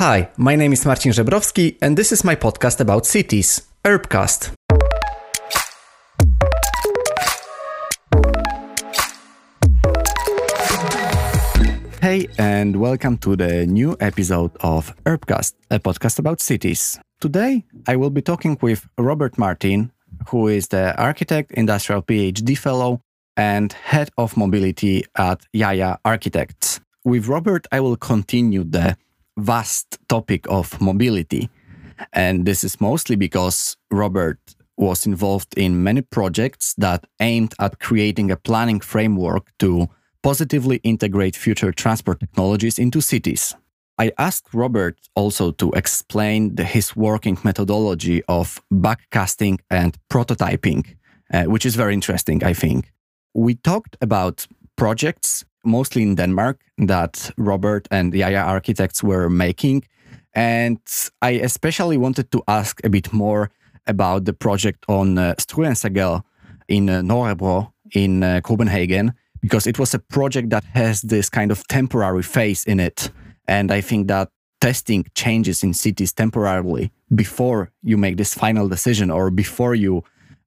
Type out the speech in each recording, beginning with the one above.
Hi, my name is Marcin Żebrowski, and this is my podcast about cities, Urbcast. Hey, and welcome to the new episode of Urbcast, a podcast about cities. Today, I will be talking with Robert Martin, who is the architect, industrial PhD fellow, and head of mobility at JAJA Architects. With Robert, I will continue the vast topic of mobility. And this is mostly because Robert was involved in many projects that aimed at creating a planning framework to positively integrate future transport technologies into cities. I asked Robert also to explain the, his working methodology of backcasting and prototyping, uh, which is very interesting, I think. We talked about projects, mostly in Denmark, that Robert and the JAJA architects were making. And I especially wanted to ask a bit more about the project on uh, Struenseegade in uh, Nørrebro in uh, Copenhagen, because it was a project that has this kind of temporary phase in it. And I think that testing changes in cities temporarily before you make this final decision or before you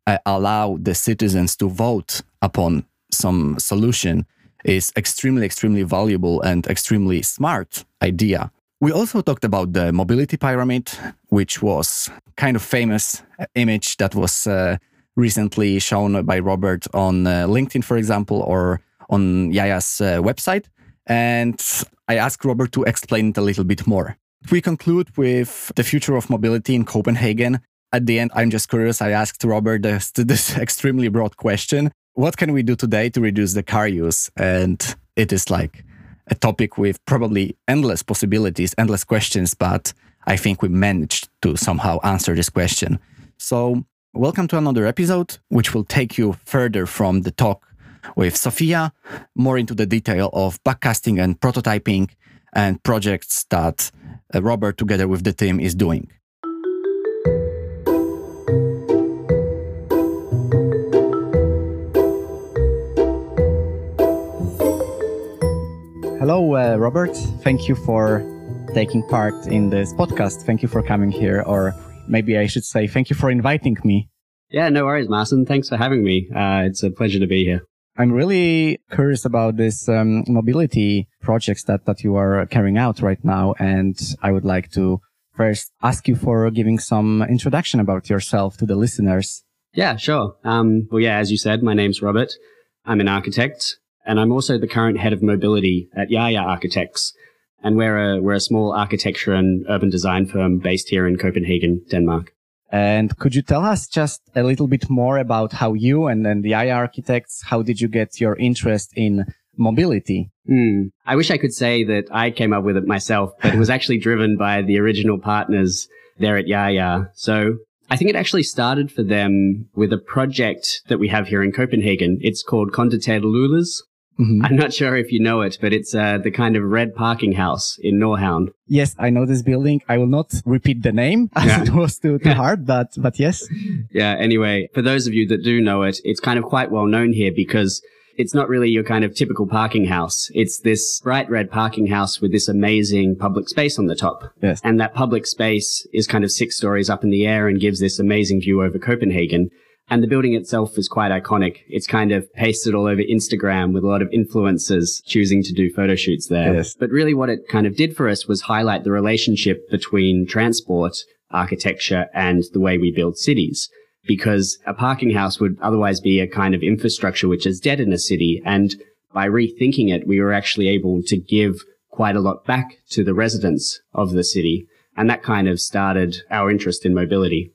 uh, allow the citizens to vote upon some solution is extremely, extremely valuable and extremely smart idea. We also talked about the mobility pyramid, which was kind of famous image that was uh, recently shown by Robert on uh, LinkedIn, for example, or on JAJA's uh, website. And I asked Robert to explain it a little bit more. We conclude with the future of mobility in Copenhagen. At the end, I'm just curious. I asked Robert this, this extremely broad question What can we do today to reduce the car use? And it is like a topic with probably endless possibilities, endless questions, but I think we managed to somehow answer this question. So, welcome to another episode, which will take you further from the talk with Sophia, more into the detail of backcasting and prototyping and projects that uh, Robert, together with the team, is doing. Hello, uh, Robert. Thank you for taking part in this podcast. Thank you for coming here, or maybe I should say, thank you for inviting me. Yeah, no worries, Marcin. Thanks for having me. Uh, it's a pleasure to be here. I'm really curious about this um, mobility projects that, that you are carrying out right now. And I would like to first ask you for giving some introduction about yourself to the listeners. Yeah, sure. Um, well, yeah, as you said, my name's Robert. I'm an architect and I'm also the current head of mobility at JAJA Architects. And we're a, we're a small architecture and urban design firm based here in Copenhagen, Denmark. And could you tell us just a little bit more about how you and then the JAJA architects, how did you get your interest in mobility? Mm. I wish I could say that I came up with it myself, but it was actually driven by the original partners there at JAJA. So I think it actually started for them with a project that we have here in Copenhagen. It's called Konditaget Lüders. Mm-hmm. I'm not sure if you know it, but it's uh, the kind of red parking house in Nordhavn. Yes, I know this building. I will not repeat the name as yeah. it was too, too hard, but but yes. Yeah. Anyway, for those of you that do know it, it's kind of quite well known here because it's not really your kind of typical parking house. It's this bright red parking house with this amazing public space on the top. Yes. And that public space is kind of six stories up in the air and gives this amazing view over Copenhagen. And the building itself is quite iconic. It's kind of pasted all over Instagram with a lot of influencers choosing to do photo shoots there. Yes. But really what it kind of did for us was highlight the relationship between transport, architecture, and the way we build cities. Because a parking house would otherwise be a kind of infrastructure which is dead in a city. And by rethinking it, we were actually able to give quite a lot back to the residents of the city. And that kind of started our interest in mobility.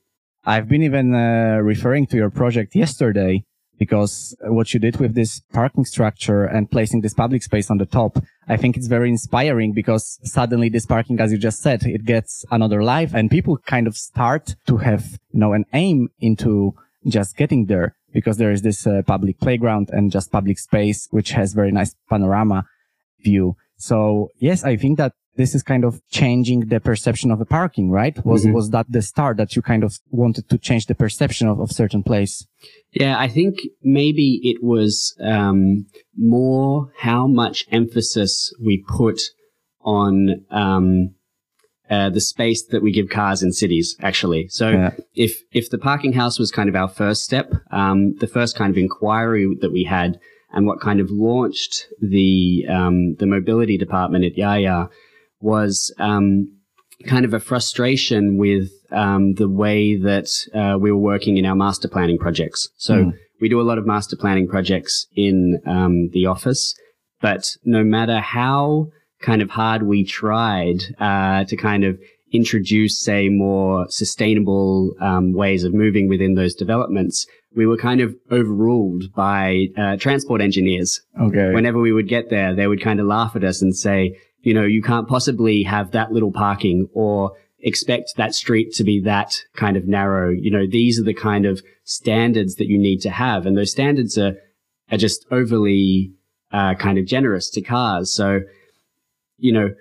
I've been even uh, referring to your project yesterday because what you did with this parking structure and placing this public space on the top, I think it's very inspiring because suddenly this parking, as you just said, it gets another life and people kind of start to have, you know, an aim into just getting there because there is this uh, public playground and just public space, which has very nice panorama view. So yes, I think that this is kind of changing the perception of a parking, right? Was mm-hmm. was that the start that you kind of wanted to change the perception of, of certain place? Yeah, I think maybe it was um, more how much emphasis we put on um, uh, the space that we give cars in cities, actually. So Yeah. if, if the parking house was kind of our first step, um, the first kind of inquiry that we had and what kind of launched the, um, the mobility department at JAJA was, um, kind of a frustration with, um, the way that, uh, we were working in our master planning projects. So Mm. we do a lot of master planning projects in, um, the office, but no matter how, kind of hard we tried uh, to kind of introduce, say, more sustainable um, ways of moving within those developments, we were kind of overruled by uh, transport engineers. Okay. Whenever we would get there, they would kind of laugh at us and say, you know, you can't possibly have that little parking or expect that street to be that kind of narrow. You know, these are the kind of standards that you need to have. And those standards are, are just overly uh, kind of generous to cars. So, you know,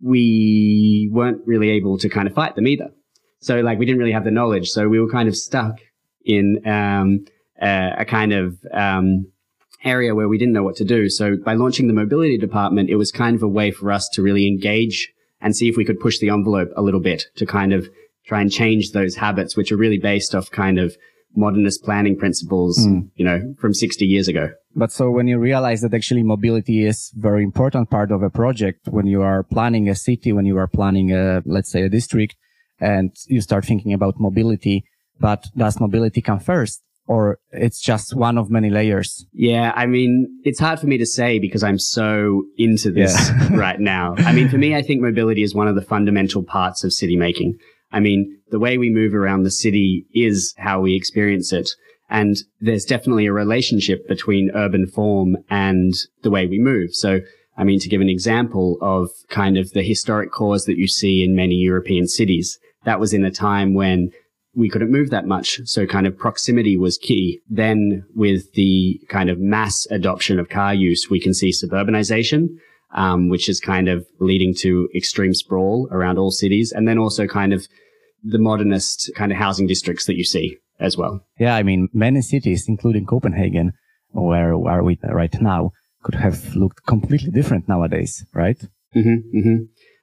we weren't really able to kind of fight them either. So like we didn't really have the knowledge. So we were kind of stuck in um, a, a kind of um, area where we didn't know what to do. So by launching the mobility department, it was kind of a way for us to really engage and see if we could push the envelope a little bit to kind of try and change those habits, which are really based off kind of modernist planning principles, Mm. you know, from 60 years ago. But so when you realize that actually mobility is very important part of a project, when you are planning a city, when you are planning a, let's say a district and you start thinking about mobility, but does mobility come first or it's just one of many layers? Yeah, I mean, it's hard for me to say because I'm so into this Yeah. right now. I mean, for me, I think mobility is one of the fundamental parts of city making. I mean, the way we move around the city is how we experience it. And there's definitely a relationship between urban form and the way we move. So, I mean, to give an example of kind of the historic cores that you see in many European cities, that was in a time when we couldn't move that much. So kind of proximity was key. Then with the kind of mass adoption of car use, we can see suburbanization, um, which is kind of leading to extreme sprawl around all cities. And then also kind of the modernist kind of housing districts that you see as well. Yeah. I mean, many cities, including Copenhagen, where are we right now, could have looked completely different nowadays, right? hmm hmm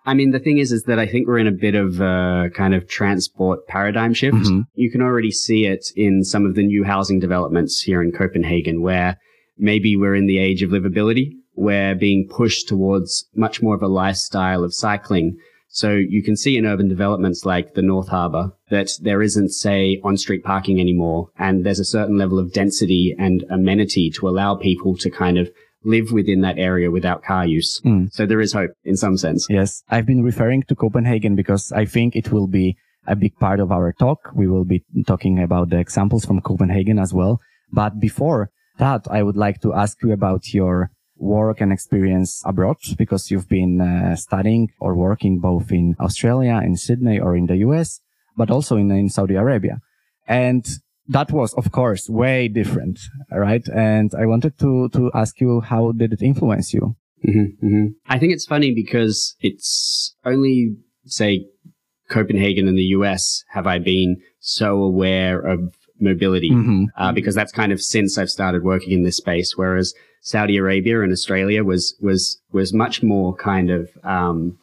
I mean, the thing is, is that I think we're in a bit of a kind of transport paradigm shift. Mhm. You can already see it in some of the new housing developments here in Copenhagen, where maybe we're in the age of livability. We're being pushed towards much more of a lifestyle of cycling. So you can see in urban developments like the North Harbour that there isn't, say, on-street parking anymore. And there's a certain level of density and amenity to allow people to kind of live within that area without car use. Mm. So there is hope in some sense. Yes, I've been referring to Copenhagen because I think it will be a big part of our talk. We will be talking about the examples from Copenhagen as well. But before that, I would like to ask you about your work and experience abroad because you've been uh, studying or working both in Australia, in Sydney or in the US, but also in, in Saudi Arabia. And that was, of course, way different, right? And I wanted to, to ask you, how did it influence you? hmm hmm I think it's funny because it's only, say, Copenhagen and the US have I been so aware of mobility. Mhm. Uh, because that's kind of since I've started working in this space, whereas Saudi Arabia and Australia was, was, was much more kind of, um,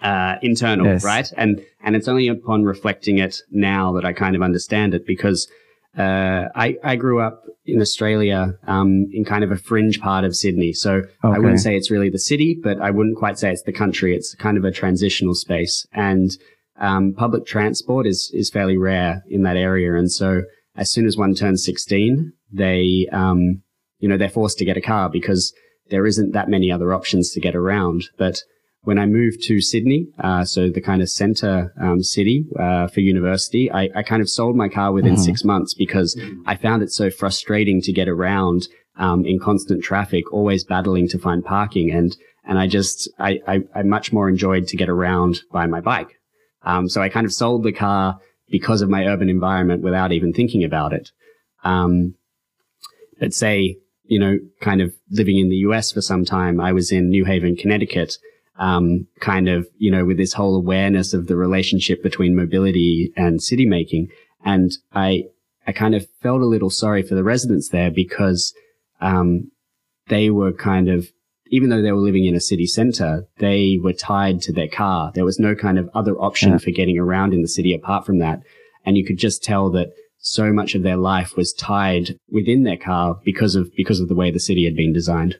uh, internal, Yes. right? And, and it's only upon reflecting it now that I kind of understand it because, uh, I, I grew up in Australia, um, in kind of a fringe part of Sydney. So I wouldn't say it's really the city, but I wouldn't quite say it's the country. It's kind of a transitional space and, um, public transport is, is fairly rare in that area. And so as soon as one turns 16, they, um, you know, they're forced to get a car because there isn't that many other options to get around. But when I moved to Sydney, uh, so the kind of center um, city uh, for university, I, I kind of sold my car within Mhm. six months because I found it so frustrating to get around um, in constant traffic, always battling to find parking, and and I just I, I, I much more enjoyed to get around by my bike. Um, so I kind of sold the car because of my urban environment without even thinking about it. Um, let's say, you know, kind of living in the US for some time, I was in New Haven, Connecticut, um, kind of, you know, with this whole awareness of the relationship between mobility and city making. And I, I kind of felt a little sorry for the residents there because, um, they were kind of even though they were living in a city center, they were tied to their car. There was no kind of other option yeah. for getting around in the city apart from that. And you could just tell that so much of their life was tied within their car because of, because of the way the city had been designed.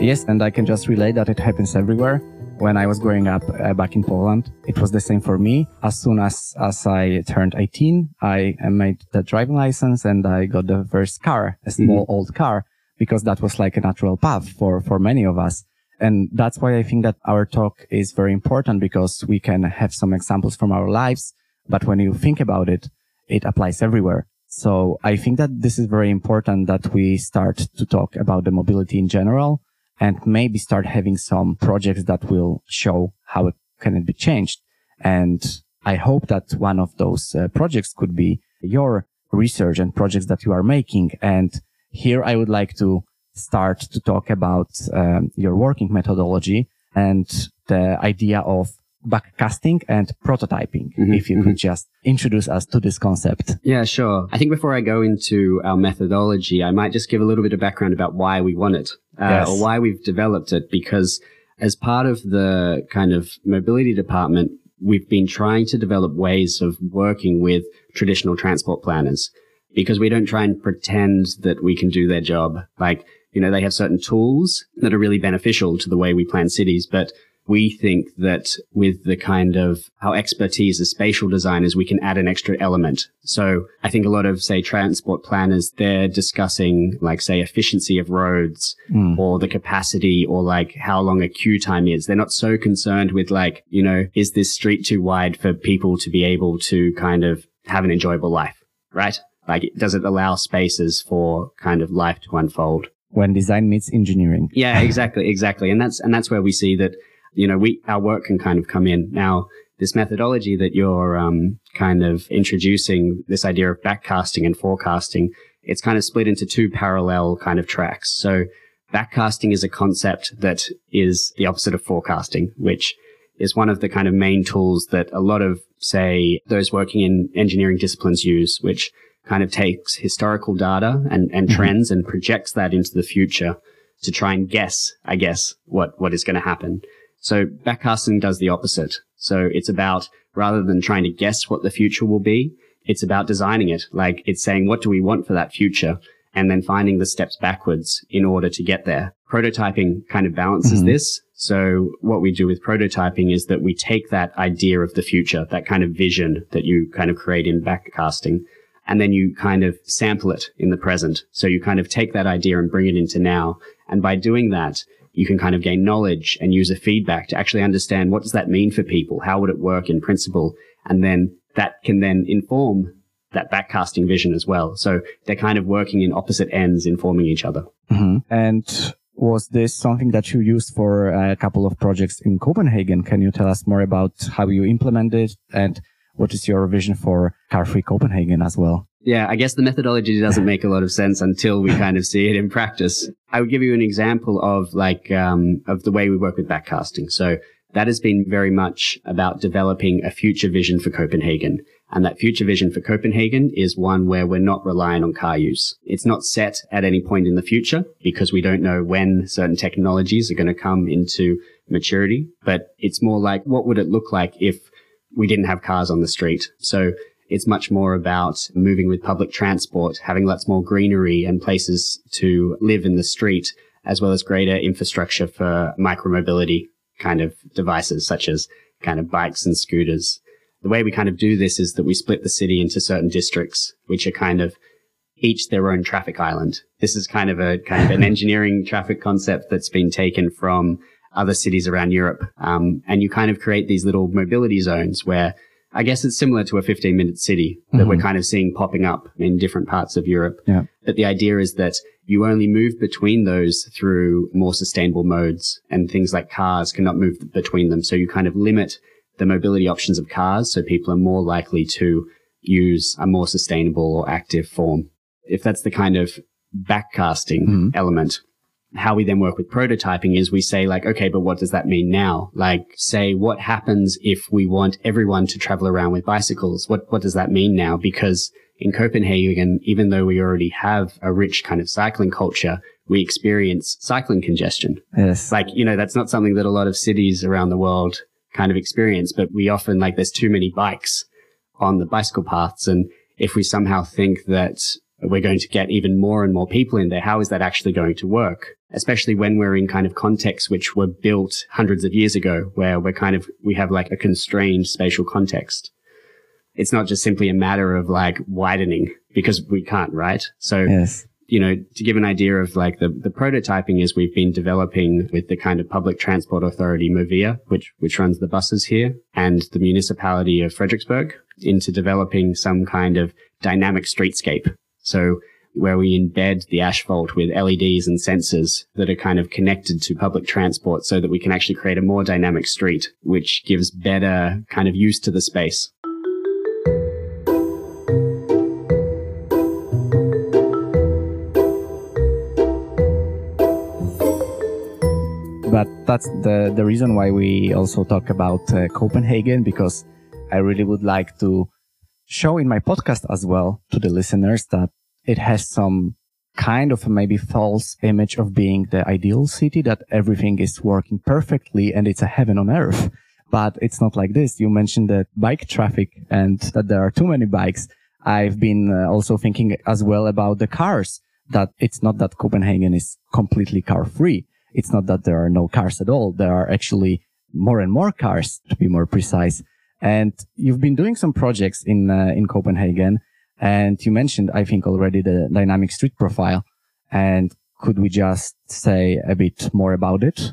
Yes, and I can just relate that it happens everywhere when I was growing up uh, back in Poland. It was the same for me. As soon as, as I turned 18, I made the driving license and I got the first car, a small mm-hmm. old car, because that was like a natural path for, for many of us. And that's why I think that our talk is very important because we can have some examples from our lives. But when you think about it, it applies everywhere. So I think that this is very important that we start to talk about the mobility in general and maybe start having some projects that will show how it can it be changed. And I hope that one of those uh, projects could be your research and projects that you are making. And here I would like to start to talk about um, your working methodology and the idea of backcasting and prototyping. Mm-hmm, if you mm-hmm. could just introduce us to this concept. Yeah, sure. I think before I go into our methodology, I might just give a little bit of background about why we want it uh, yes. or why we've developed it because as part of the kind of mobility department, we've been trying to develop ways of working with traditional transport planners because we don't try and pretend that we can do their job. Like, you know, they have certain tools that are really beneficial to the way we plan cities, but we think that with the kind of our expertise as spatial designers, we can add an extra element. So I think a lot of, say, transport planners, they're discussing like, say, efficiency of roads mm. or the capacity or like how long a queue time is. They're not so concerned with like, you know, is this street too wide for people to be able to kind of have an enjoyable life, right? Like, does it allow spaces for kind of life to unfold? When design meets engineering. Yeah, exactly, exactly. And that's, and that's where we see that you know, we, our work can kind of come in. Now, this methodology that you're um, kind of introducing, this idea of backcasting and forecasting, it's kind of split into two parallel kind of tracks. So backcasting is a concept that is the opposite of forecasting, which is one of the kind of main tools that a lot of, say, those working in engineering disciplines use, which kind of takes historical data and, and mm-hmm. trends and projects that into the future to try and guess, I guess, what, what is going to happen. So backcasting does the opposite. So it's about rather than trying to guess what the future will be, it's about designing it. Like it's saying, what do we want for that future? And then finding the steps backwards in order to get there. Prototyping kind of balances mm-hmm. this. So what we do with prototyping is that we take that idea of the future, that kind of vision that you kind of create in backcasting, and then you kind of sample it in the present. So you kind of take that idea and bring it into now. And by doing that, you can kind of gain knowledge and use a feedback to actually understand what does that mean for people? How would it work in principle? And then that can then inform that backcasting vision as well. So they're kind of working in opposite ends, informing each other. Mm-hmm. And was this something that you used for a couple of projects in Copenhagen? Can you tell us more about how you implemented it and what is your vision for Car Free Copenhagen as well? Yeah, I guess the methodology doesn't make a lot of sense until we kind of see it in practice. I would give you an example of like um, of the way we work with backcasting. So that has been very much about developing a future vision for Copenhagen. And that future vision for Copenhagen is one where we're not relying on car use. It's not set at any point in the future because we don't know when certain technologies are going to come into maturity, but it's more like what would it look like if we didn't have cars on the street? So it's much more about moving with public transport, having lots more greenery and places to live in the street, as well as greater infrastructure for micromobility kind of devices, such as kind of bikes and scooters. The way we kind of do this is that we split the city into certain districts, which are kind of each their own traffic island. This is kind of a kind of an engineering traffic concept that's been taken from other cities around Europe. Um, and you kind of create these little mobility zones where I guess it's similar to a 15 minute city that mm-hmm. we're kind of seeing popping up in different parts of Europe. Yeah. But the idea is that you only move between those through more sustainable modes and things like cars cannot move between them. So you kind of limit the mobility options of cars. So people are more likely to use a more sustainable or active form. If that's the kind of backcasting mm-hmm. element. How we then work with prototyping is we say like, okay, but what does that mean now? Like say what happens if we want everyone to travel around with bicycles? What, what does that mean now? Because in Copenhagen, even though we already have a rich kind of cycling culture, we experience cycling congestion. Yes. Like, you know, that's not something that a lot of cities around the world kind of experience, but we often like there's too many bikes on the bicycle paths. And if we somehow think that we're going to get even more and more people in there, how is that actually going to work? Especially when we're in kind of contexts which were built hundreds of years ago, where we're kind of, we have like a constrained spatial context it's not just simply a matter of like widening because we can't, right? So, yes. you know, to give an idea of like the, the prototyping is we've been developing with the kind of public transport authority Movia, which, which runs the buses here and the municipality of Frederiksberg into developing some kind of dynamic streetscape. So where we embed the asphalt with LEDs and sensors that are kind of connected to public transport so that we can actually create a more dynamic street, which gives better kind of use to the space. but that's the the reason why we also talk about uh, Copenhagen because I really would like to show in my podcast as well to the listeners that it has some kind of maybe false image of being the ideal city that everything is working perfectly and it's a heaven on earth. But it's not like this. You mentioned the bike traffic and that there are too many bikes. I've been uh, also thinking as well about the cars that it's not that Copenhagen is completely car free it's not that there are no cars at all. There are actually more and more cars to be more precise. And you've been doing some projects in, uh, in Copenhagen and you mentioned, I think already the dynamic street profile. And could we just say a bit more about it?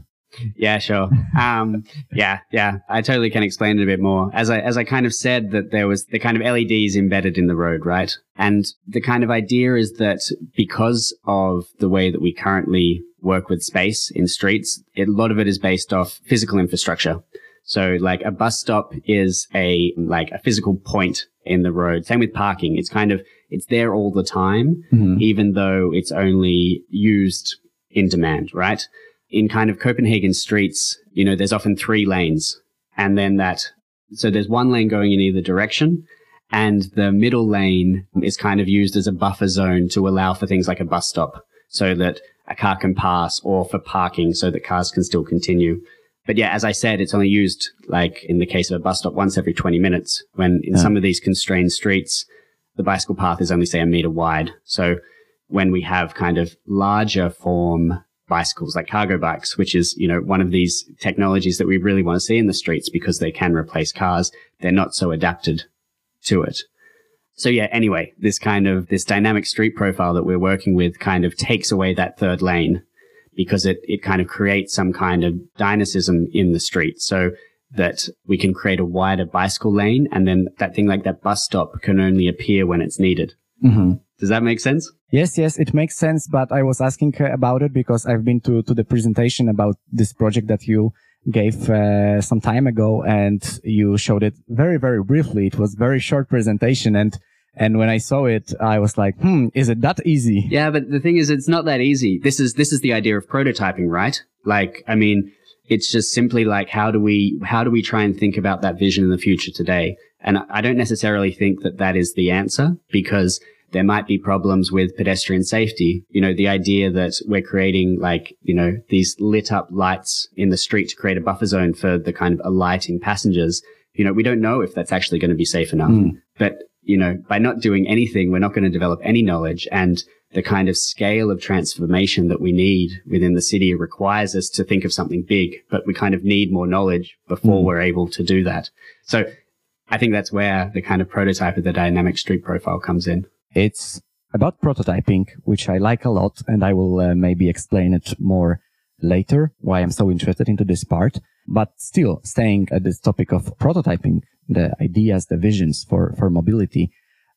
Yeah, sure. Um, yeah, yeah, I totally can explain it a bit more. As I, as I kind of said that there was the kind of LEDs embedded in the road, right? And the kind of idea is that because of the way that we currently work with space in streets, it, a lot of it is based off physical infrastructure. So like a bus stop is a, like a physical point in the road. Same with parking. It's kind of, it's there all the time, mm-hmm. even though it's only used in demand, right? In kind of Copenhagen streets, you know, there's often three lanes and then that, so there's one lane going in either direction and the middle lane is kind of used as a buffer zone to allow for things like a bus stop so that a car can pass or for parking so that cars can still continue. But yeah, as I said, it's only used like in the case of a bus stop once every 20 minutes when in yeah. some of these constrained streets, the bicycle path is only say a meter wide. So when we have kind of larger form bicycles like cargo bikes, which is, you know, one of these technologies that we really want to see in the streets because they can replace cars. They're not so adapted to it. So yeah, anyway, this kind of, this dynamic street profile that we're working with kind of takes away that third lane because it, it kind of creates some kind of dynamism in the street so that we can create a wider bicycle lane and then that thing like that bus stop can only appear when it's needed. Mm-hmm. Does that make sense? Yes, yes, it makes sense. But I was asking about it because I've been to, to the presentation about this project that you gave uh, some time ago and you showed it very, very briefly. It was very short presentation. And, and when I saw it, I was like, hmm, is it that easy? Yeah. But the thing is, it's not that easy. This is, this is the idea of prototyping, right? Like, I mean, it's just simply like, how do we, how do we try and think about that vision in the future today? And I don't necessarily think that that is the answer because there might be problems with pedestrian safety. You know, the idea that we're creating like, you know, these lit up lights in the street to create a buffer zone for the kind of alighting passengers. You know, we don't know if that's actually going to be safe enough. Mm. But, you know, by not doing anything, we're not going to develop any knowledge and the kind of scale of transformation that we need within the city requires us to think of something big, but we kind of need more knowledge before mm. we're able to do that. So I think that's where the kind of prototype of the dynamic street profile comes in. It's about prototyping, which I like a lot, and I will uh, maybe explain it more later why I'm so interested into this part. But still, staying at this topic of prototyping, the ideas, the visions for, for mobility,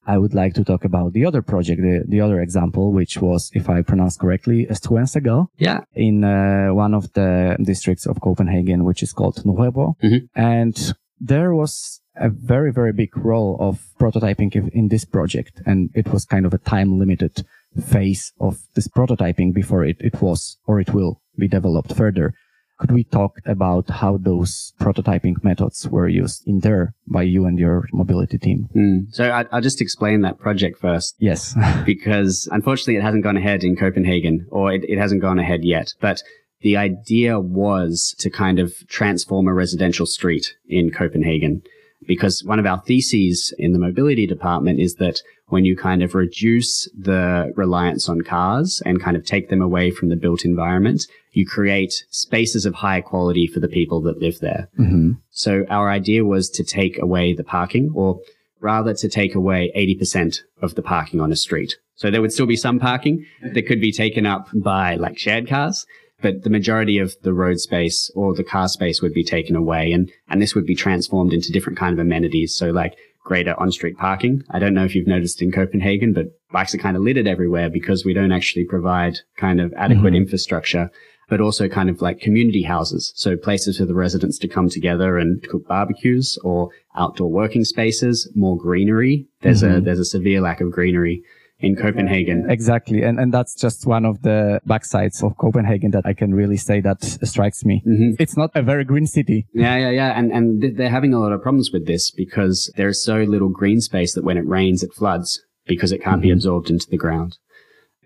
I would like to talk about the other project, the, the other example, which was, if I pronounce correctly, Struenseegade. Yeah. In uh, one of the districts of Copenhagen, which is called Nørrebro. Mm-hmm. And there was a very, very big role of prototyping in this project. And it was kind of a time limited phase of this prototyping before it, it was or it will be developed further. Could we talk about how those prototyping methods were used in there by you and your mobility team? Mm. So I, will just explain that project first. Yes. because unfortunately it hasn't gone ahead in Copenhagen or it, it hasn't gone ahead yet. But the idea was to kind of transform a residential street in Copenhagen because one of our theses in the mobility department is that when you kind of reduce the reliance on cars and kind of take them away from the built environment, you create spaces of higher quality for the people that live there. Mm-hmm. So our idea was to take away the parking or rather to take away 80% of the parking on a street. So there would still be some parking that could be taken up by like shared cars, but the majority of the road space or the car space would be taken away and, and this would be transformed into different kind of amenities. So like greater on-street parking. I don't know if you've noticed in Copenhagen, but bikes are kind of littered everywhere because we don't actually provide kind of adequate mm-hmm. infrastructure, but also kind of like community houses. So places for the residents to come together and cook barbecues or outdoor working spaces, more greenery. There's mm-hmm. a, there's a severe lack of greenery in Copenhagen. Exactly. And, and that's just one of the backsides of Copenhagen that I can really say that strikes me. Mm-hmm. It's not a very green city. Yeah, yeah, yeah. And, and they're having a lot of problems with this because there's so little green space that when it rains, it floods because it can't mm-hmm. be absorbed into the ground.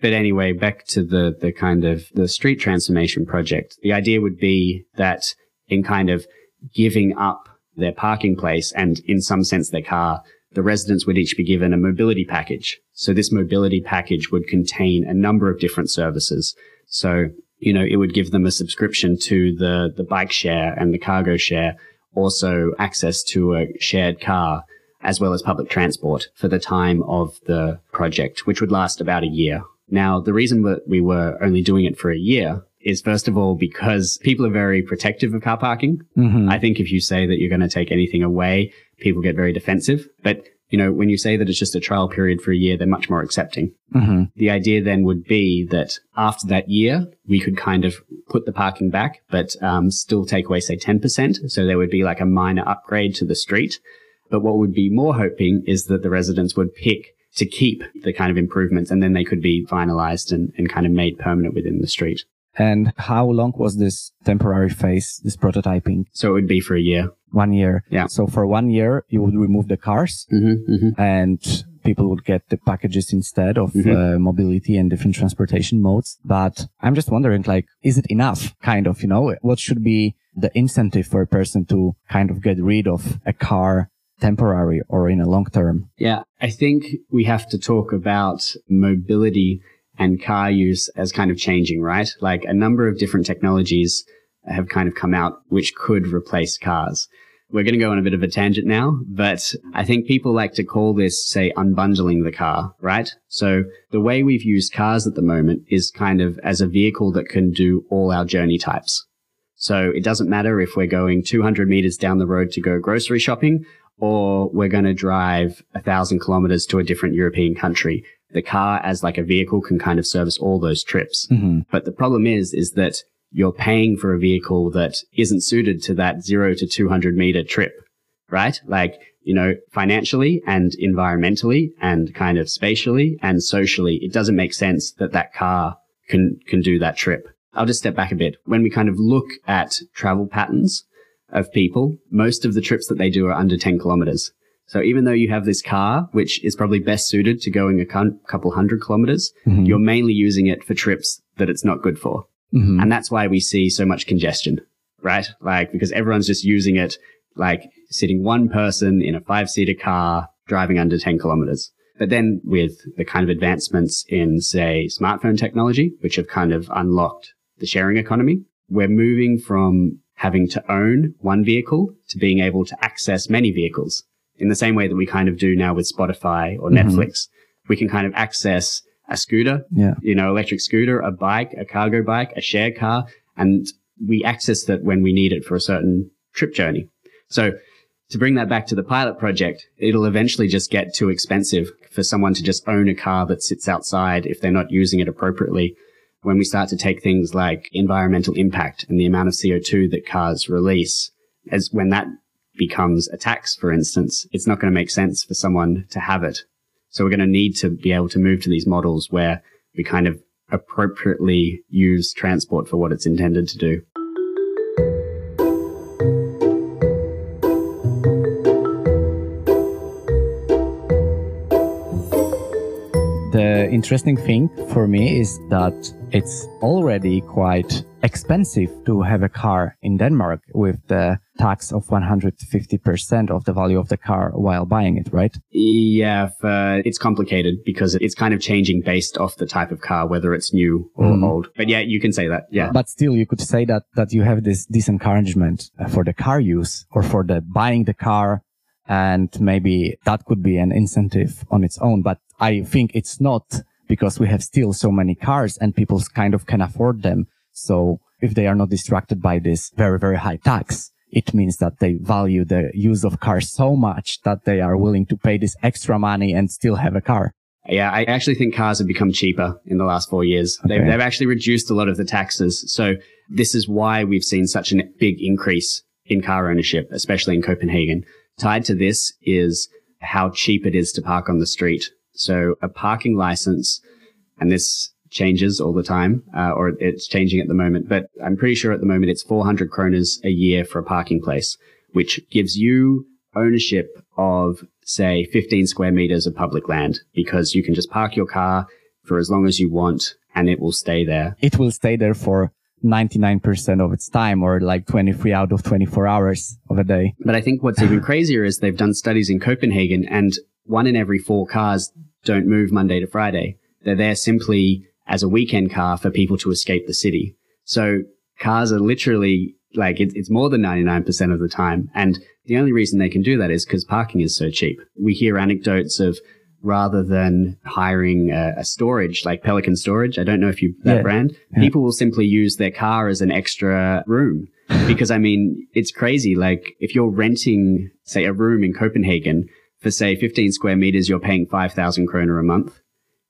But anyway, back to the, the kind of the street transformation project. The idea would be that in kind of giving up their parking place and in some sense their car the residents would each be given a mobility package. So this mobility package would contain a number of different services. So, you know, it would give them a subscription to the, the bike share and the cargo share, also access to a shared car, as well as public transport for the time of the project, which would last about a year. Now, the reason that we were only doing it for a year is first of all because people are very protective of car parking. Mm-hmm. I think if you say that you're going to take anything away, people get very defensive. But you know, when you say that it's just a trial period for a year, they're much more accepting. Mm-hmm. The idea then would be that after that year, we could kind of put the parking back, but um, still take away, say, 10%. So there would be like a minor upgrade to the street. But what would be more hoping is that the residents would pick to keep the kind of improvements and then they could be finalized and, and kind of made permanent within the street. And how long was this temporary phase, this prototyping? So it would be for a year. One year. Yeah. So for one year, you would remove the cars mm-hmm, mm-hmm. and people would get the packages instead of mm-hmm. uh, mobility and different transportation modes. But I'm just wondering, like, is it enough? Kind of, you know, what should be the incentive for a person to kind of get rid of a car temporary or in a long term? Yeah. I think we have to talk about mobility and car use as kind of changing, right? Like a number of different technologies have kind of come out which could replace cars. We're going to go on a bit of a tangent now, but I think people like to call this, say, unbundling the car, right? So the way we've used cars at the moment is kind of as a vehicle that can do all our journey types. So it doesn't matter if we're going 200 meters down the road to go grocery shopping or we're going to drive a thousand kilometers to a different European country the car as like a vehicle can kind of service all those trips. Mm-hmm. But the problem is, is that you're paying for a vehicle that isn't suited to that zero to 200 meter trip, right? Like, you know, financially and environmentally and kind of spatially and socially, it doesn't make sense that that car can, can do that trip. I'll just step back a bit. When we kind of look at travel patterns of people, most of the trips that they do are under 10 kilometers. So even though you have this car, which is probably best suited to going a couple hundred kilometers, mm-hmm. you're mainly using it for trips that it's not good for. Mm-hmm. And that's why we see so much congestion, right? Like, because everyone's just using it like sitting one person in a five seater car driving under 10 kilometers. But then with the kind of advancements in, say, smartphone technology, which have kind of unlocked the sharing economy, we're moving from having to own one vehicle to being able to access many vehicles in the same way that we kind of do now with Spotify or mm-hmm. Netflix. We can kind of access a scooter, yeah. you know, electric scooter, a bike, a cargo bike, a shared car, and we access that when we need it for a certain trip journey. So to bring that back to the pilot project, it'll eventually just get too expensive for someone to just own a car that sits outside if they're not using it appropriately. When we start to take things like environmental impact and the amount of CO2 that cars release, as when that becomes a tax, for instance, it's not going to make sense for someone to have it. So we're going to need to be able to move to these models where we kind of appropriately use transport for what it's intended to do. The interesting thing for me is that it's already quite expensive to have a car in Denmark with the tax of 150% of the value of the car while buying it, right? Yeah, uh, it's complicated because it's kind of changing based off the type of car, whether it's new or mm. old. But yeah, you can say that. Yeah. But still, you could say that, that you have this disencouragement for the car use or for the buying the car. And maybe that could be an incentive on its own. But I think it's not because we have still so many cars and people kind of can afford them. So if they are not distracted by this very, very high tax, it means that they value the use of cars so much that they are willing to pay this extra money and still have a car. Yeah, I actually think cars have become cheaper in the last four years. Okay. They've, they've actually reduced a lot of the taxes. So this is why we've seen such a big increase in car ownership, especially in Copenhagen. Tied to this is how cheap it is to park on the street. So a parking license, and this changes all the time, uh, or it's changing at the moment, but I'm pretty sure at the moment it's 400 kroners a year for a parking place, which gives you ownership of, say, 15 square meters of public land because you can just park your car for as long as you want and it will stay there. It will stay there for 99% of its time or like 23 out of 24 hours of a day. But I think what's even crazier is they've done studies in Copenhagen and one in every four cars don't move Monday to Friday. They're there simply as a weekend car for people to escape the city. So cars are literally like it, it's more than 99% of the time. And the only reason they can do that is because parking is so cheap. We hear anecdotes of rather than hiring a, a, storage like Pelican Storage. I don't know if you that yeah. brand. Yeah. People will simply use their car as an extra room because I mean it's crazy. Like if you're renting, say, a room in Copenhagen for say 15 square meters, you're paying 5,000 kroner a month.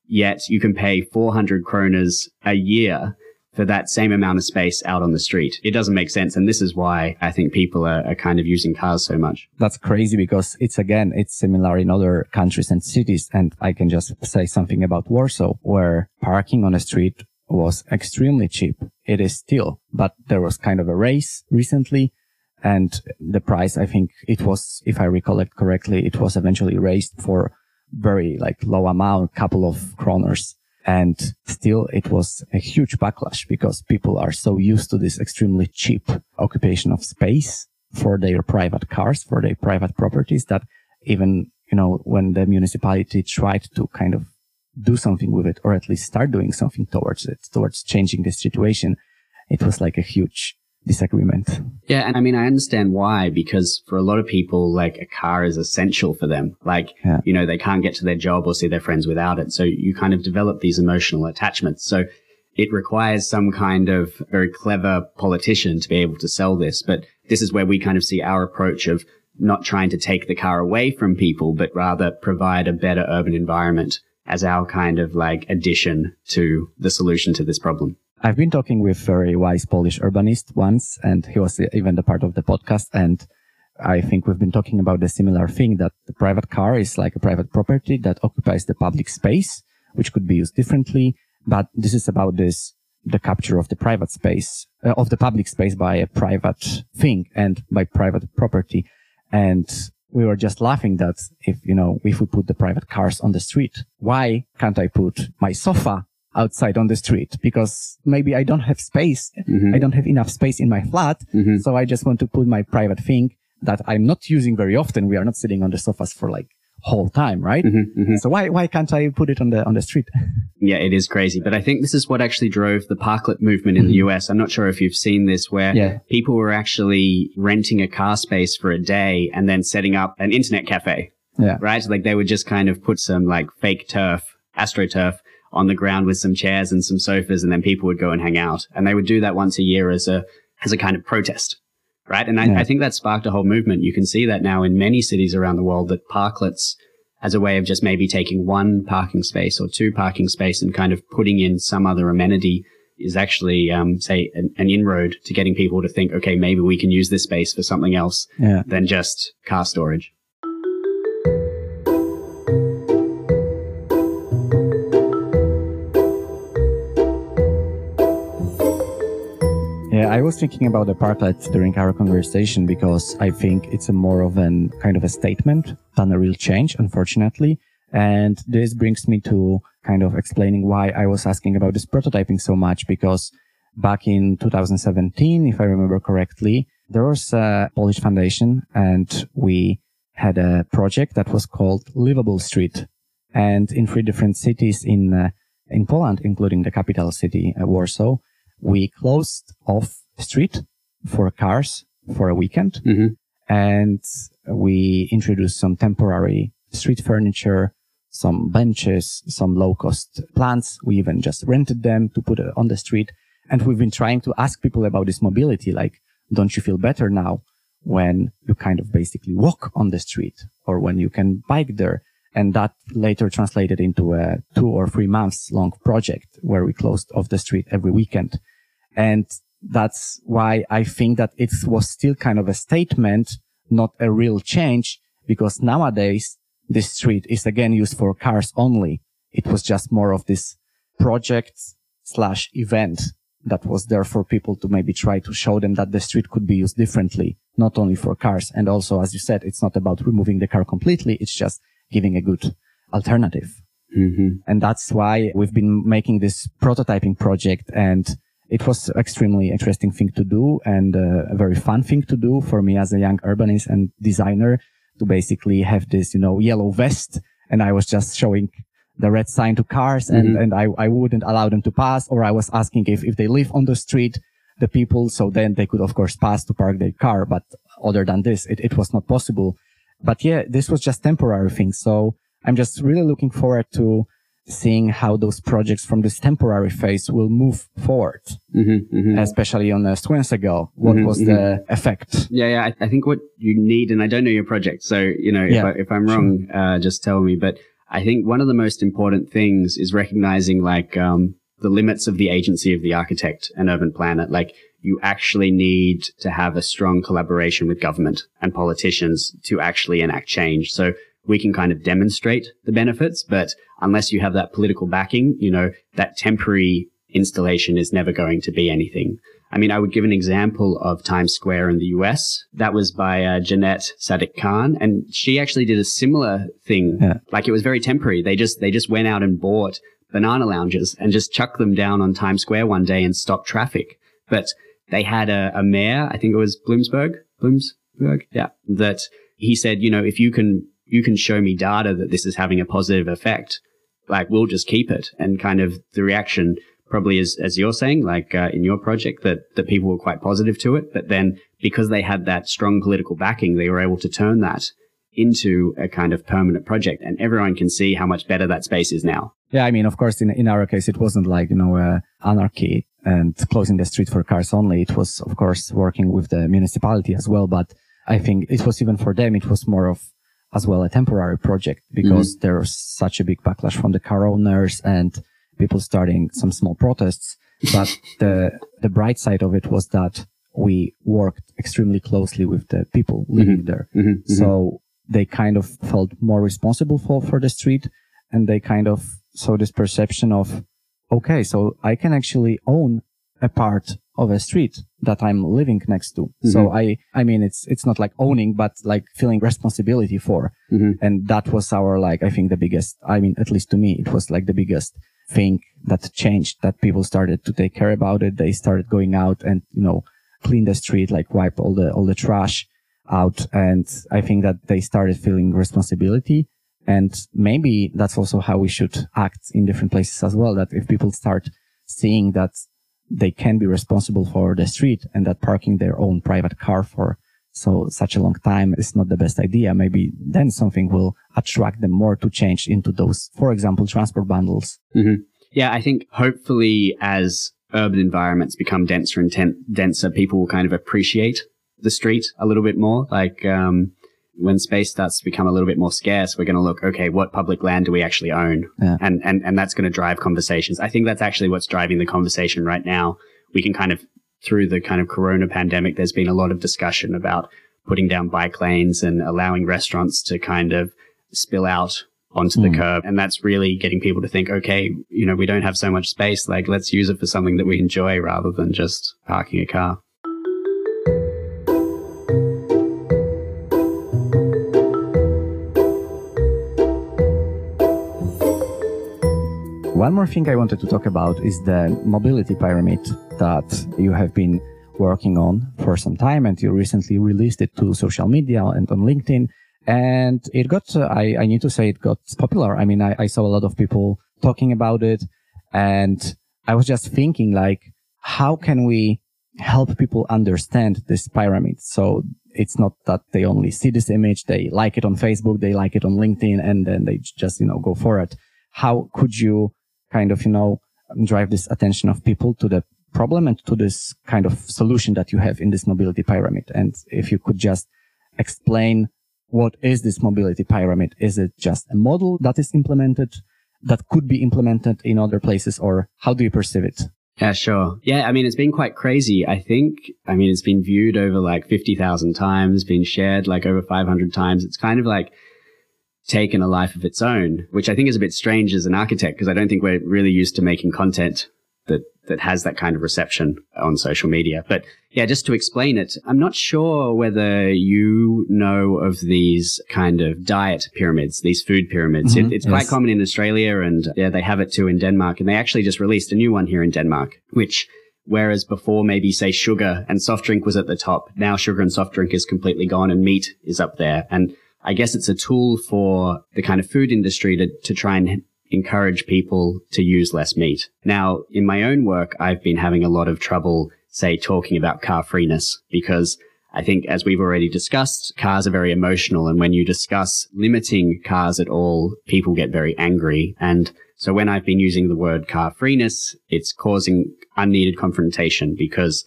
Yet you can pay 400 kroners a year for that same amount of space out on the street. It doesn't make sense. And this is why I think people are, are, kind of using cars so much. That's crazy because it's again, it's similar in other countries and cities. And I can just say something about Warsaw where parking on a street was extremely cheap. It is still, but there was kind of a race recently and the price, I think it was, if I recollect correctly, it was eventually raised for very like low amount, couple of kroners. And still it was a huge backlash because people are so used to this extremely cheap occupation of space for their private cars, for their private properties that even, you know, when the municipality tried to kind of do something with it or at least start doing something towards it, towards changing the situation, it was like a huge disagreement. Yeah. And I mean, I understand why, because for a lot of people, like a car is essential for them. Like, yeah. you know, they can't get to their job or see their friends without it. So you kind of develop these emotional attachments. So it requires some kind of very clever politician to be able to sell this. But this is where we kind of see our approach of not trying to take the car away from people, but rather provide a better urban environment as our kind of like addition to the solution to this problem. I've been talking with very wise Polish urbanist once, and he was even the part of the podcast. And I think we've been talking about the similar thing that the private car is like a private property that occupies the public space, which could be used differently. But this is about this, the capture of the private space, uh, of the public space by a private thing and by private property. And we were just laughing that if, you know, if we put the private cars on the street, why can't I put my sofa outside on the street because maybe I don't have space. Mm-hmm. I don't have enough space in my flat. Mm-hmm. So I just want to put my private thing that I'm not using very often. We are not sitting on the sofas for like whole time, right? Mm-hmm, mm-hmm. So why why can't I put it on the on the street? yeah, it is crazy, but I think this is what actually drove the parklet movement in mm-hmm. the US. I'm not sure if you've seen this, where yeah. people were actually renting a car space for a day and then setting up an internet cafe. Yeah. Right. Like they would just kind of put some like fake turf, astroturf on the ground with some chairs and some sofas, and then people would go and hang out. And they would do that once a year as a as a kind of protest, right? And I, yeah. I think that sparked a whole movement. You can see that now in many cities around the world that parklets as a way of just maybe taking one parking space or two parking space and kind of putting in some other amenity is actually, um, say, an, an, inroad to getting people to think, okay, maybe we can use this space for something else yeah. than just car storage. I was thinking about the parklet during our conversation because I think it's a more of an kind of a statement than a real change, unfortunately. And this brings me to kind of explaining why I was asking about this prototyping so much because back in 2017, if I remember correctly, there was a Polish foundation and we had a project that was called Livable Street. And in three different cities in, uh, in Poland, including the capital city, uh, Warsaw, we closed off street for cars for a weekend. Mm-hmm. And we introduced some temporary street furniture, some benches, some low cost plants. We even just rented them to put on the street. And we've been trying to ask people about this mobility. Like, don't you feel better now when you kind of basically walk on the street or when you can bike there? And that later translated into a two or three months long project where we closed off the street every weekend. And that's why I think that it was still kind of a statement, not a real change, because nowadays this street is again used for cars only. It was just more of this project slash event that was there for people to maybe try to show them that the street could be used differently, not only for cars. And also, as you said, it's not about removing the car completely. It's just giving a good alternative. Mm-hmm. And that's why we've been making this prototyping project and it was extremely interesting thing to do and uh, a very fun thing to do for me as a young urbanist and designer to basically have this, you know, yellow vest. And I was just showing the red sign to cars and, Mm-hmm. and I, I wouldn't allow them to pass or I was asking if, if they live on the street, the people. So then they could, of course, pass to park their car. But other than this, it, it was not possible. But yeah, this was just temporary thing. So I'm just really looking forward to seeing how those projects from this temporary phase will move forward, Mm-hmm. Mm-hmm. especially on uh, ago. What Mhm, was the effect? Yeah, yeah. I, I think what you need, and I don't know your project, so you know, if, Yeah, I, if I'm wrong, uh, just tell me. But I think one of the most important things is recognizing like um, the limits of the agency of the architect and urban planner. Like you actually need to have a strong collaboration with government and politicians to actually enact change. So we can kind of demonstrate the benefits, but unless you have that political backing, you know, that temporary installation is never going to be anything. I mean, I would give an example of Times Square in the US. That was by uh, Janette Sadik-Khan, and she actually did a similar thing. Yeah. Like it was very temporary. They just they just went out and bought banana lounges and just chucked them down on Times Square one day and stopped traffic. But they had a, a mayor, I think it was Bloomsburg, Bloomsburg, yeah, that he said, you know, if you can you can show me data that this is having a positive effect, like we'll just keep it. And kind of the reaction probably is, as you're saying, like uh, in your project, that that people were quite positive to it. But then because they had that strong political backing, they were able to turn that into a kind of permanent project, and everyone can see how much better that space is now. Yeah, I mean, of course, in, in our case, it wasn't like, you know, uh, anarchy and closing the street for cars only. It was, of course, working with the municipality as well. But I think it was even for them, it was more of as well a temporary project because mm-hmm. there was such a big backlash from the car owners and people starting some small protests. But the, the bright side of it was that we worked extremely closely with the people mm-hmm. living there. Mm-hmm. mm-hmm, So they kind of felt more responsible for, for the street and they kind of saw this perception of, okay, so I can actually own a part of a street that I'm living next to. So I, I mean, it's, it's not like owning, but like feeling responsibility for. Mhm. And that was our, like, I think the biggest, I mean, at least to me, it was like the biggest thing that changed that people started to take care about it. They started going out and, you know, clean the street, like wipe all the, all the trash out. And I think that they started feeling responsibility. And maybe that's also how we should act in different places as well. That if people start seeing that they can be responsible for the street and that parking their own private car for so such a long time is not the best idea. Maybe then something will attract them more to change into those, for example, transport bundles. hmm Yeah, I think hopefully as urban environments become denser and ten- denser, people will kind of appreciate the street a little bit more. Like um, when space starts to become a little bit more scarce, we're going to look, okay, what public land do we actually own? Yeah. And, and, and that's going to drive conversations. I think that's actually what's driving the conversation right now. We can kind of, through the kind of corona pandemic, there's been a lot of discussion about putting down bike lanes and allowing restaurants to kind of spill out onto mm. the curb. And that's really getting people to think, okay, you know, we don't have so much space. Like, let's use it for something that we enjoy rather than just parking a car. One more thing I wanted to talk about is the mobility pyramid that you have been working on for some time and you recently released it to social media and on LinkedIn. And it got, uh, I, I need to say it got popular. I mean, I, I saw a lot of people talking about it and I was just thinking like, how can we help people understand this pyramid? So it's not that they only see this image, they like it on Facebook, they like it on LinkedIn, and then they just, you know, go for it. How could you kind of, you know, drive this attention of people to the problem and to this kind of solution that you have in this mobility pyramid? And if you could just explain what is this mobility pyramid? Is it just a model that is implemented that could be implemented in other places or how do you perceive it? Yeah, sure. Yeah, I mean, it's been quite crazy. I think, I mean, it's been viewed over like 50,000 times, been shared like over 500 times. It's kind of like taken a life of its own, which I think is a bit strange as an architect because I don't think we're really used to making content that that has that kind of reception on social media. But yeah, just to explain it, I'm not sure whether you know of these kind of diet pyramids, these food pyramids. Mm-hmm. It, it's yes. quite common in Australia and yeah, they have it too in Denmark. And they actually just released a new one here in Denmark, which Whereas before, maybe say sugar and soft drink was at the top. Now sugar and soft drink is completely gone and meat is up there. And I guess it's a tool for the kind of food industry to, to try and encourage people to use less meat. Now, in my own work, I've been having a lot of trouble, say, talking about car freeness because I think as we've already discussed, cars are very emotional. And when you discuss limiting cars at all, people get very angry. And so when I've been using the word car freeness, it's causing unneeded confrontation because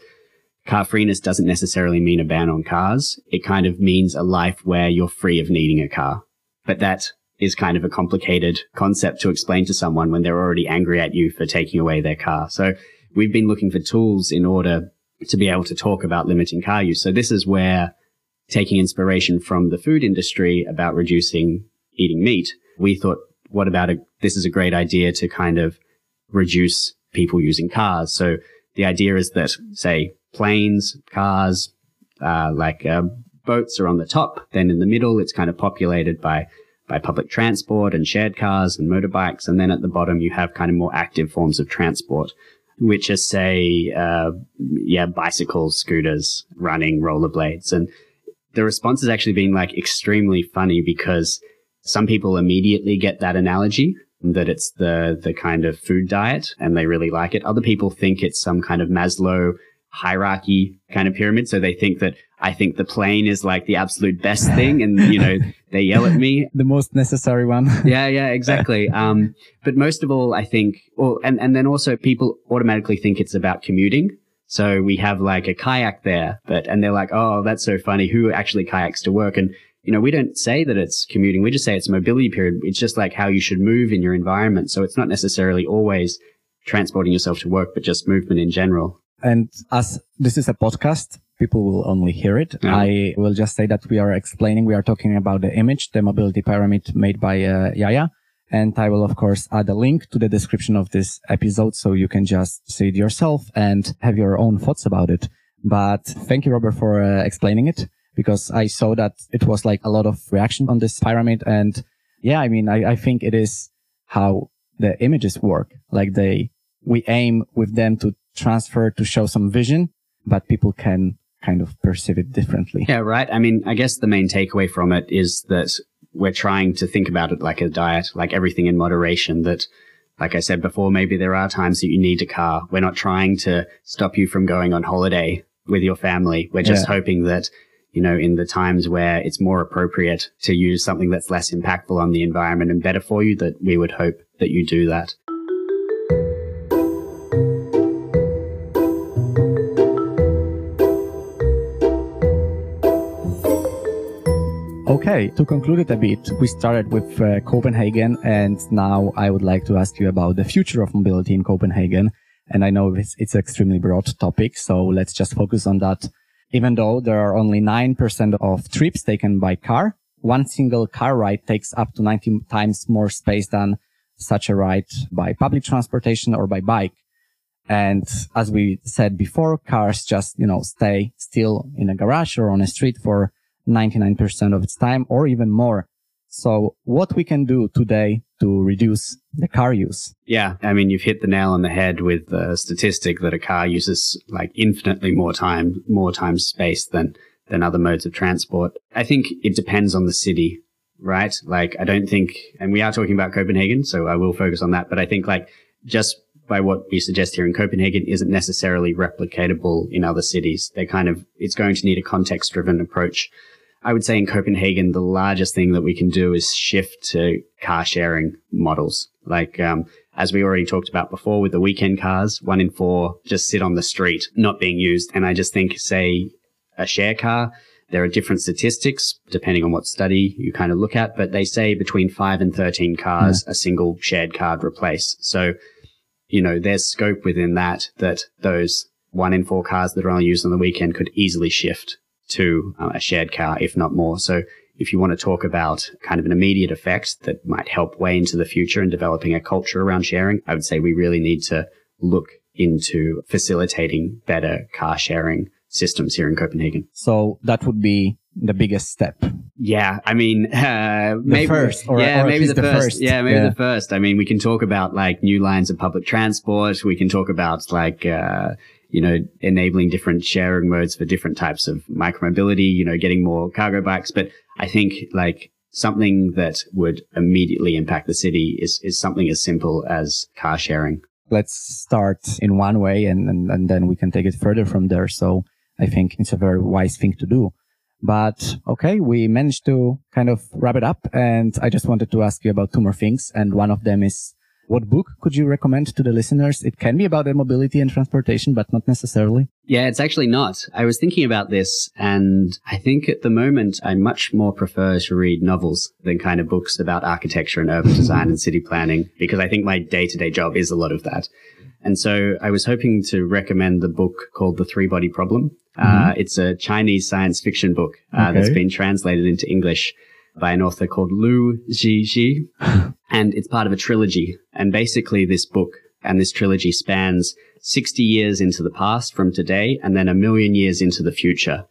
car freeness doesn't necessarily mean a ban on cars. It kind of means a life where you're free of needing a car. But that is kind of a complicated concept to explain to someone when they're already angry at you for taking away their car. So we've been looking for tools in order to be able to talk about limiting car use. So this is where taking inspiration from the food industry about reducing eating meat, we thought, what about a, this is a great idea to kind of reduce people using cars. So the idea is that, say, planes, cars, uh, like uh, boats are on the top. Then in the middle, it's kind of populated by by public transport and shared cars and motorbikes. And then at the bottom, you have kind of more active forms of transport, which are say, uh, yeah, bicycles, scooters, running, rollerblades. And the response has actually been like extremely funny because some people immediately get that analogy that it's the, the kind of food diet and they really like it. Other people think it's some kind of Maslow hierarchy kind of pyramid. So they think that I think the plane is like the absolute best thing. And, you know, they yell at me. the most necessary one. yeah, yeah, exactly. Um, but most of all, I think, or, and, and then also people automatically think it's about commuting. So we have like a kayak there, but, and they're like, oh, that's so funny. Who actually kayaks to work? And, you know, we don't say that it's commuting. We just say it's a mobility pyramid. It's just like how you should move in your environment. So it's not necessarily always transporting yourself to work, but just movement in general. And as this is a podcast, people will only hear it. Yeah. I will just say that we are explaining, we are talking about the image, the mobility pyramid made by uh, JAJA. And I will, of course, add a link to the description of this episode so you can just see it yourself and have your own thoughts about it. But thank you, Robert, for uh, explaining it because I saw that it was like a lot of reaction on this pyramid. And yeah, I mean, I, I think it is how the images work. Like they, we aim with them to transfer to show some vision, but people can kind of perceive it differently. Yeah, right. I mean, I guess the main takeaway from it is that we're trying to think about it like a diet, like everything in moderation that like I said before, maybe there are times that you need a car. We're not trying to stop you from going on holiday with your family. We're just yeah. hoping that, you know, in the times where it's more appropriate to use something that's less impactful on the environment and better for you, that we would hope that you do that. Okay, to conclude it a bit, we started with uh, Copenhagen, and now I would like to ask you about the future of mobility in Copenhagen. And I know it's, it's an extremely broad topic, so let's just focus on that. Even though there are only 9% of trips taken by car one single car ride takes up to 90 times more space than such a ride by public transportation or by bike. And as we said before, cars just, you know, stay still in a garage or on a street for 99% of its time or even more. So what we can do today to reduce the car use? Yeah. I mean, you've hit the nail on the head with the statistic that a car uses like infinitely more time, more time space than, than other modes of transport. I think it depends on the city, right? Like, I don't think, and we are talking about Copenhagen, so I will focus on that, but I think like just by what we suggest here in Copenhagen isn't necessarily replicatable in other cities. They kind of, it's going to need a context driven approach. I would say in Copenhagen, the largest thing that we can do is shift to car sharing models. Like, um, as we already talked about before with the weekend cars, one in four just sit on the street, not being used. And I just think, say, a share car, there are different statistics depending on what study you kind of look at, but they say between five and 13 cars yeah. a single shared card replace. So you know, there's scope within that that those one in four cars that are only used on the weekend could easily shift to uh, a shared car, if not more. So if you want to talk about kind of an immediate effect that might help way into the future and developing a culture around sharing, I would say we really need to look into facilitating better car sharing systems here in Copenhagen. So that would be the biggest step. Yeah, I mean, uh, maybe first, or, yeah, or maybe the, the first. first. Yeah, maybe yeah. the first. I mean, we can talk about like new lines of public transport. We can talk about like, uh, you know, enabling different sharing modes for different types of micromobility. You know, getting more cargo bikes. But I think like something that would immediately impact the city is is something as simple as car sharing. Let's start in one way, and, and, and then we can take it further from there. So I think it's a very wise thing to do. But okay, we managed to kind of wrap it up. And I just wanted to ask you about two more things. And one of them is what book could you recommend to the listeners? It can be about mobility and transportation, but not necessarily. Yeah, it's actually not. I was thinking about this and I think at the moment I much more prefer to read novels than kind of books about architecture and urban design and city planning because I think my day to day job is a lot of that. And so I was hoping to recommend the book called The Three Body Problem Mm-hmm. Uh, it's a Chinese science fiction book uh, okay. that's been translated into English by an author called Liu Cixin, and it's part of a trilogy. And basically, this book and this trilogy spans 60 years into the past from today and then a million years into the future.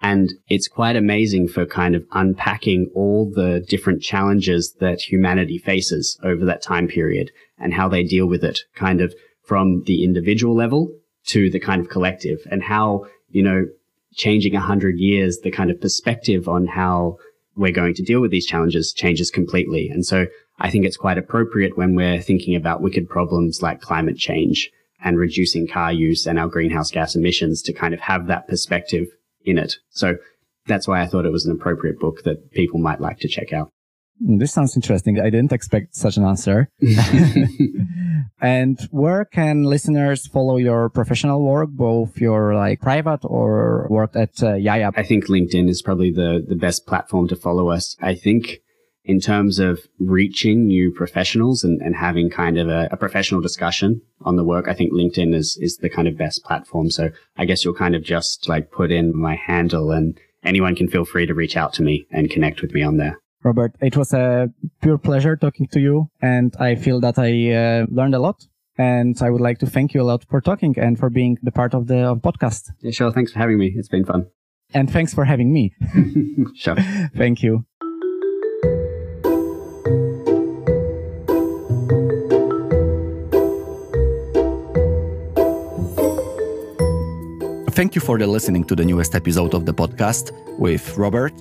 And it's quite amazing for kind of unpacking all the different challenges that humanity faces over that time period and how they deal with it, kind of from the individual level to the kind of collective and how you know, changing a hundred years, the kind of perspective on how we're going to deal with these challenges changes completely. And so I think it's quite appropriate when we're thinking about wicked problems like climate change and reducing car use and our greenhouse gas emissions to kind of have that perspective in it. So that's why I thought it was an appropriate book that people might like to check out. This sounds interesting. I didn't expect such an answer. and where can listeners follow your professional work, both your like private or work at uh, JAJA? I think LinkedIn is probably the, the best platform to follow us. I think in terms of reaching new professionals and, and having kind of a, a, professional discussion on the work, I think LinkedIn is, is the kind of best platform. So I guess you'll kind of just like put in my handle and anyone can feel free to reach out to me and connect with me on there. Robert, it was a pure pleasure talking to you, and I feel that I uh, learned a lot. And I would like to thank you a lot for talking and for being the part of the of podcast. Yeah, sure. Thanks for having me. It's been fun. And thanks for having me. sure. thank you. Thank you for the listening to the newest episode of the podcast with Robert.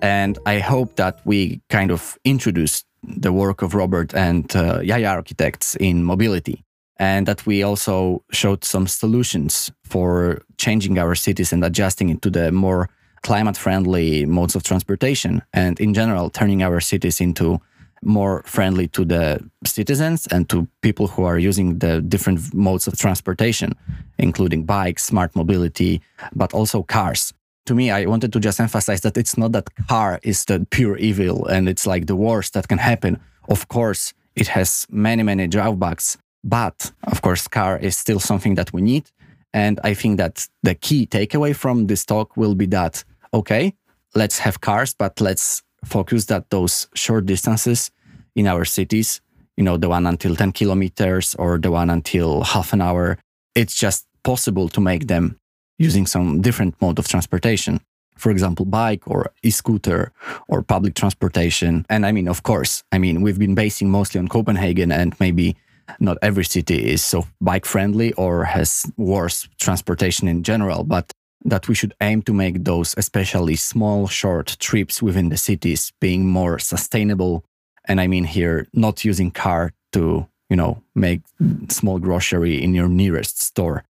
And I hope that we kind of introduced the work of Robert and uh, JAJA architects in mobility, and that we also showed some solutions for changing our cities and adjusting into the more climate friendly modes of transportation, and in general, turning our cities into more friendly to the citizens and to people who are using the different modes of transportation, including bikes, smart mobility, but also cars to me, I wanted to just emphasize that it's not that car is the pure evil and it's like the worst that can happen. Of course, it has many, many drawbacks, but of course, car is still something that we need. And I think that the key takeaway from this talk will be that, okay, let's have cars, but let's focus that those short distances in our cities, you know, the one until 10 kilometers or the one until half an hour. It's just possible to make them using some different mode of transportation. For example, bike or e-scooter or public transportation. And I mean, of course, I mean, we've been basing mostly on Copenhagen and maybe not every city is so bike friendly or has worse transportation in general, but that we should aim to make those especially small short trips within the cities being more sustainable and i mean here not using car to you know make small grocery in your nearest store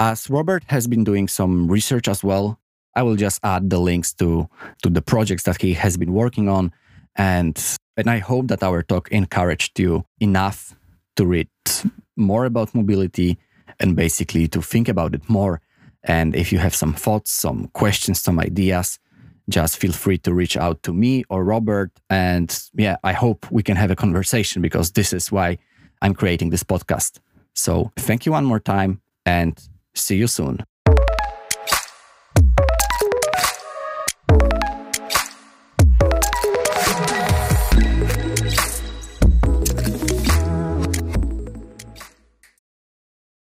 as robert has been doing some research as well i will just add the links to to the projects that he has been working on and and i hope that our talk encouraged you enough to read more about mobility and basically to think about it more and if you have some thoughts, some questions, some ideas, just feel free to reach out to me or Robert. And yeah, I hope we can have a conversation because this is why I'm creating this podcast. So thank you one more time and see you soon.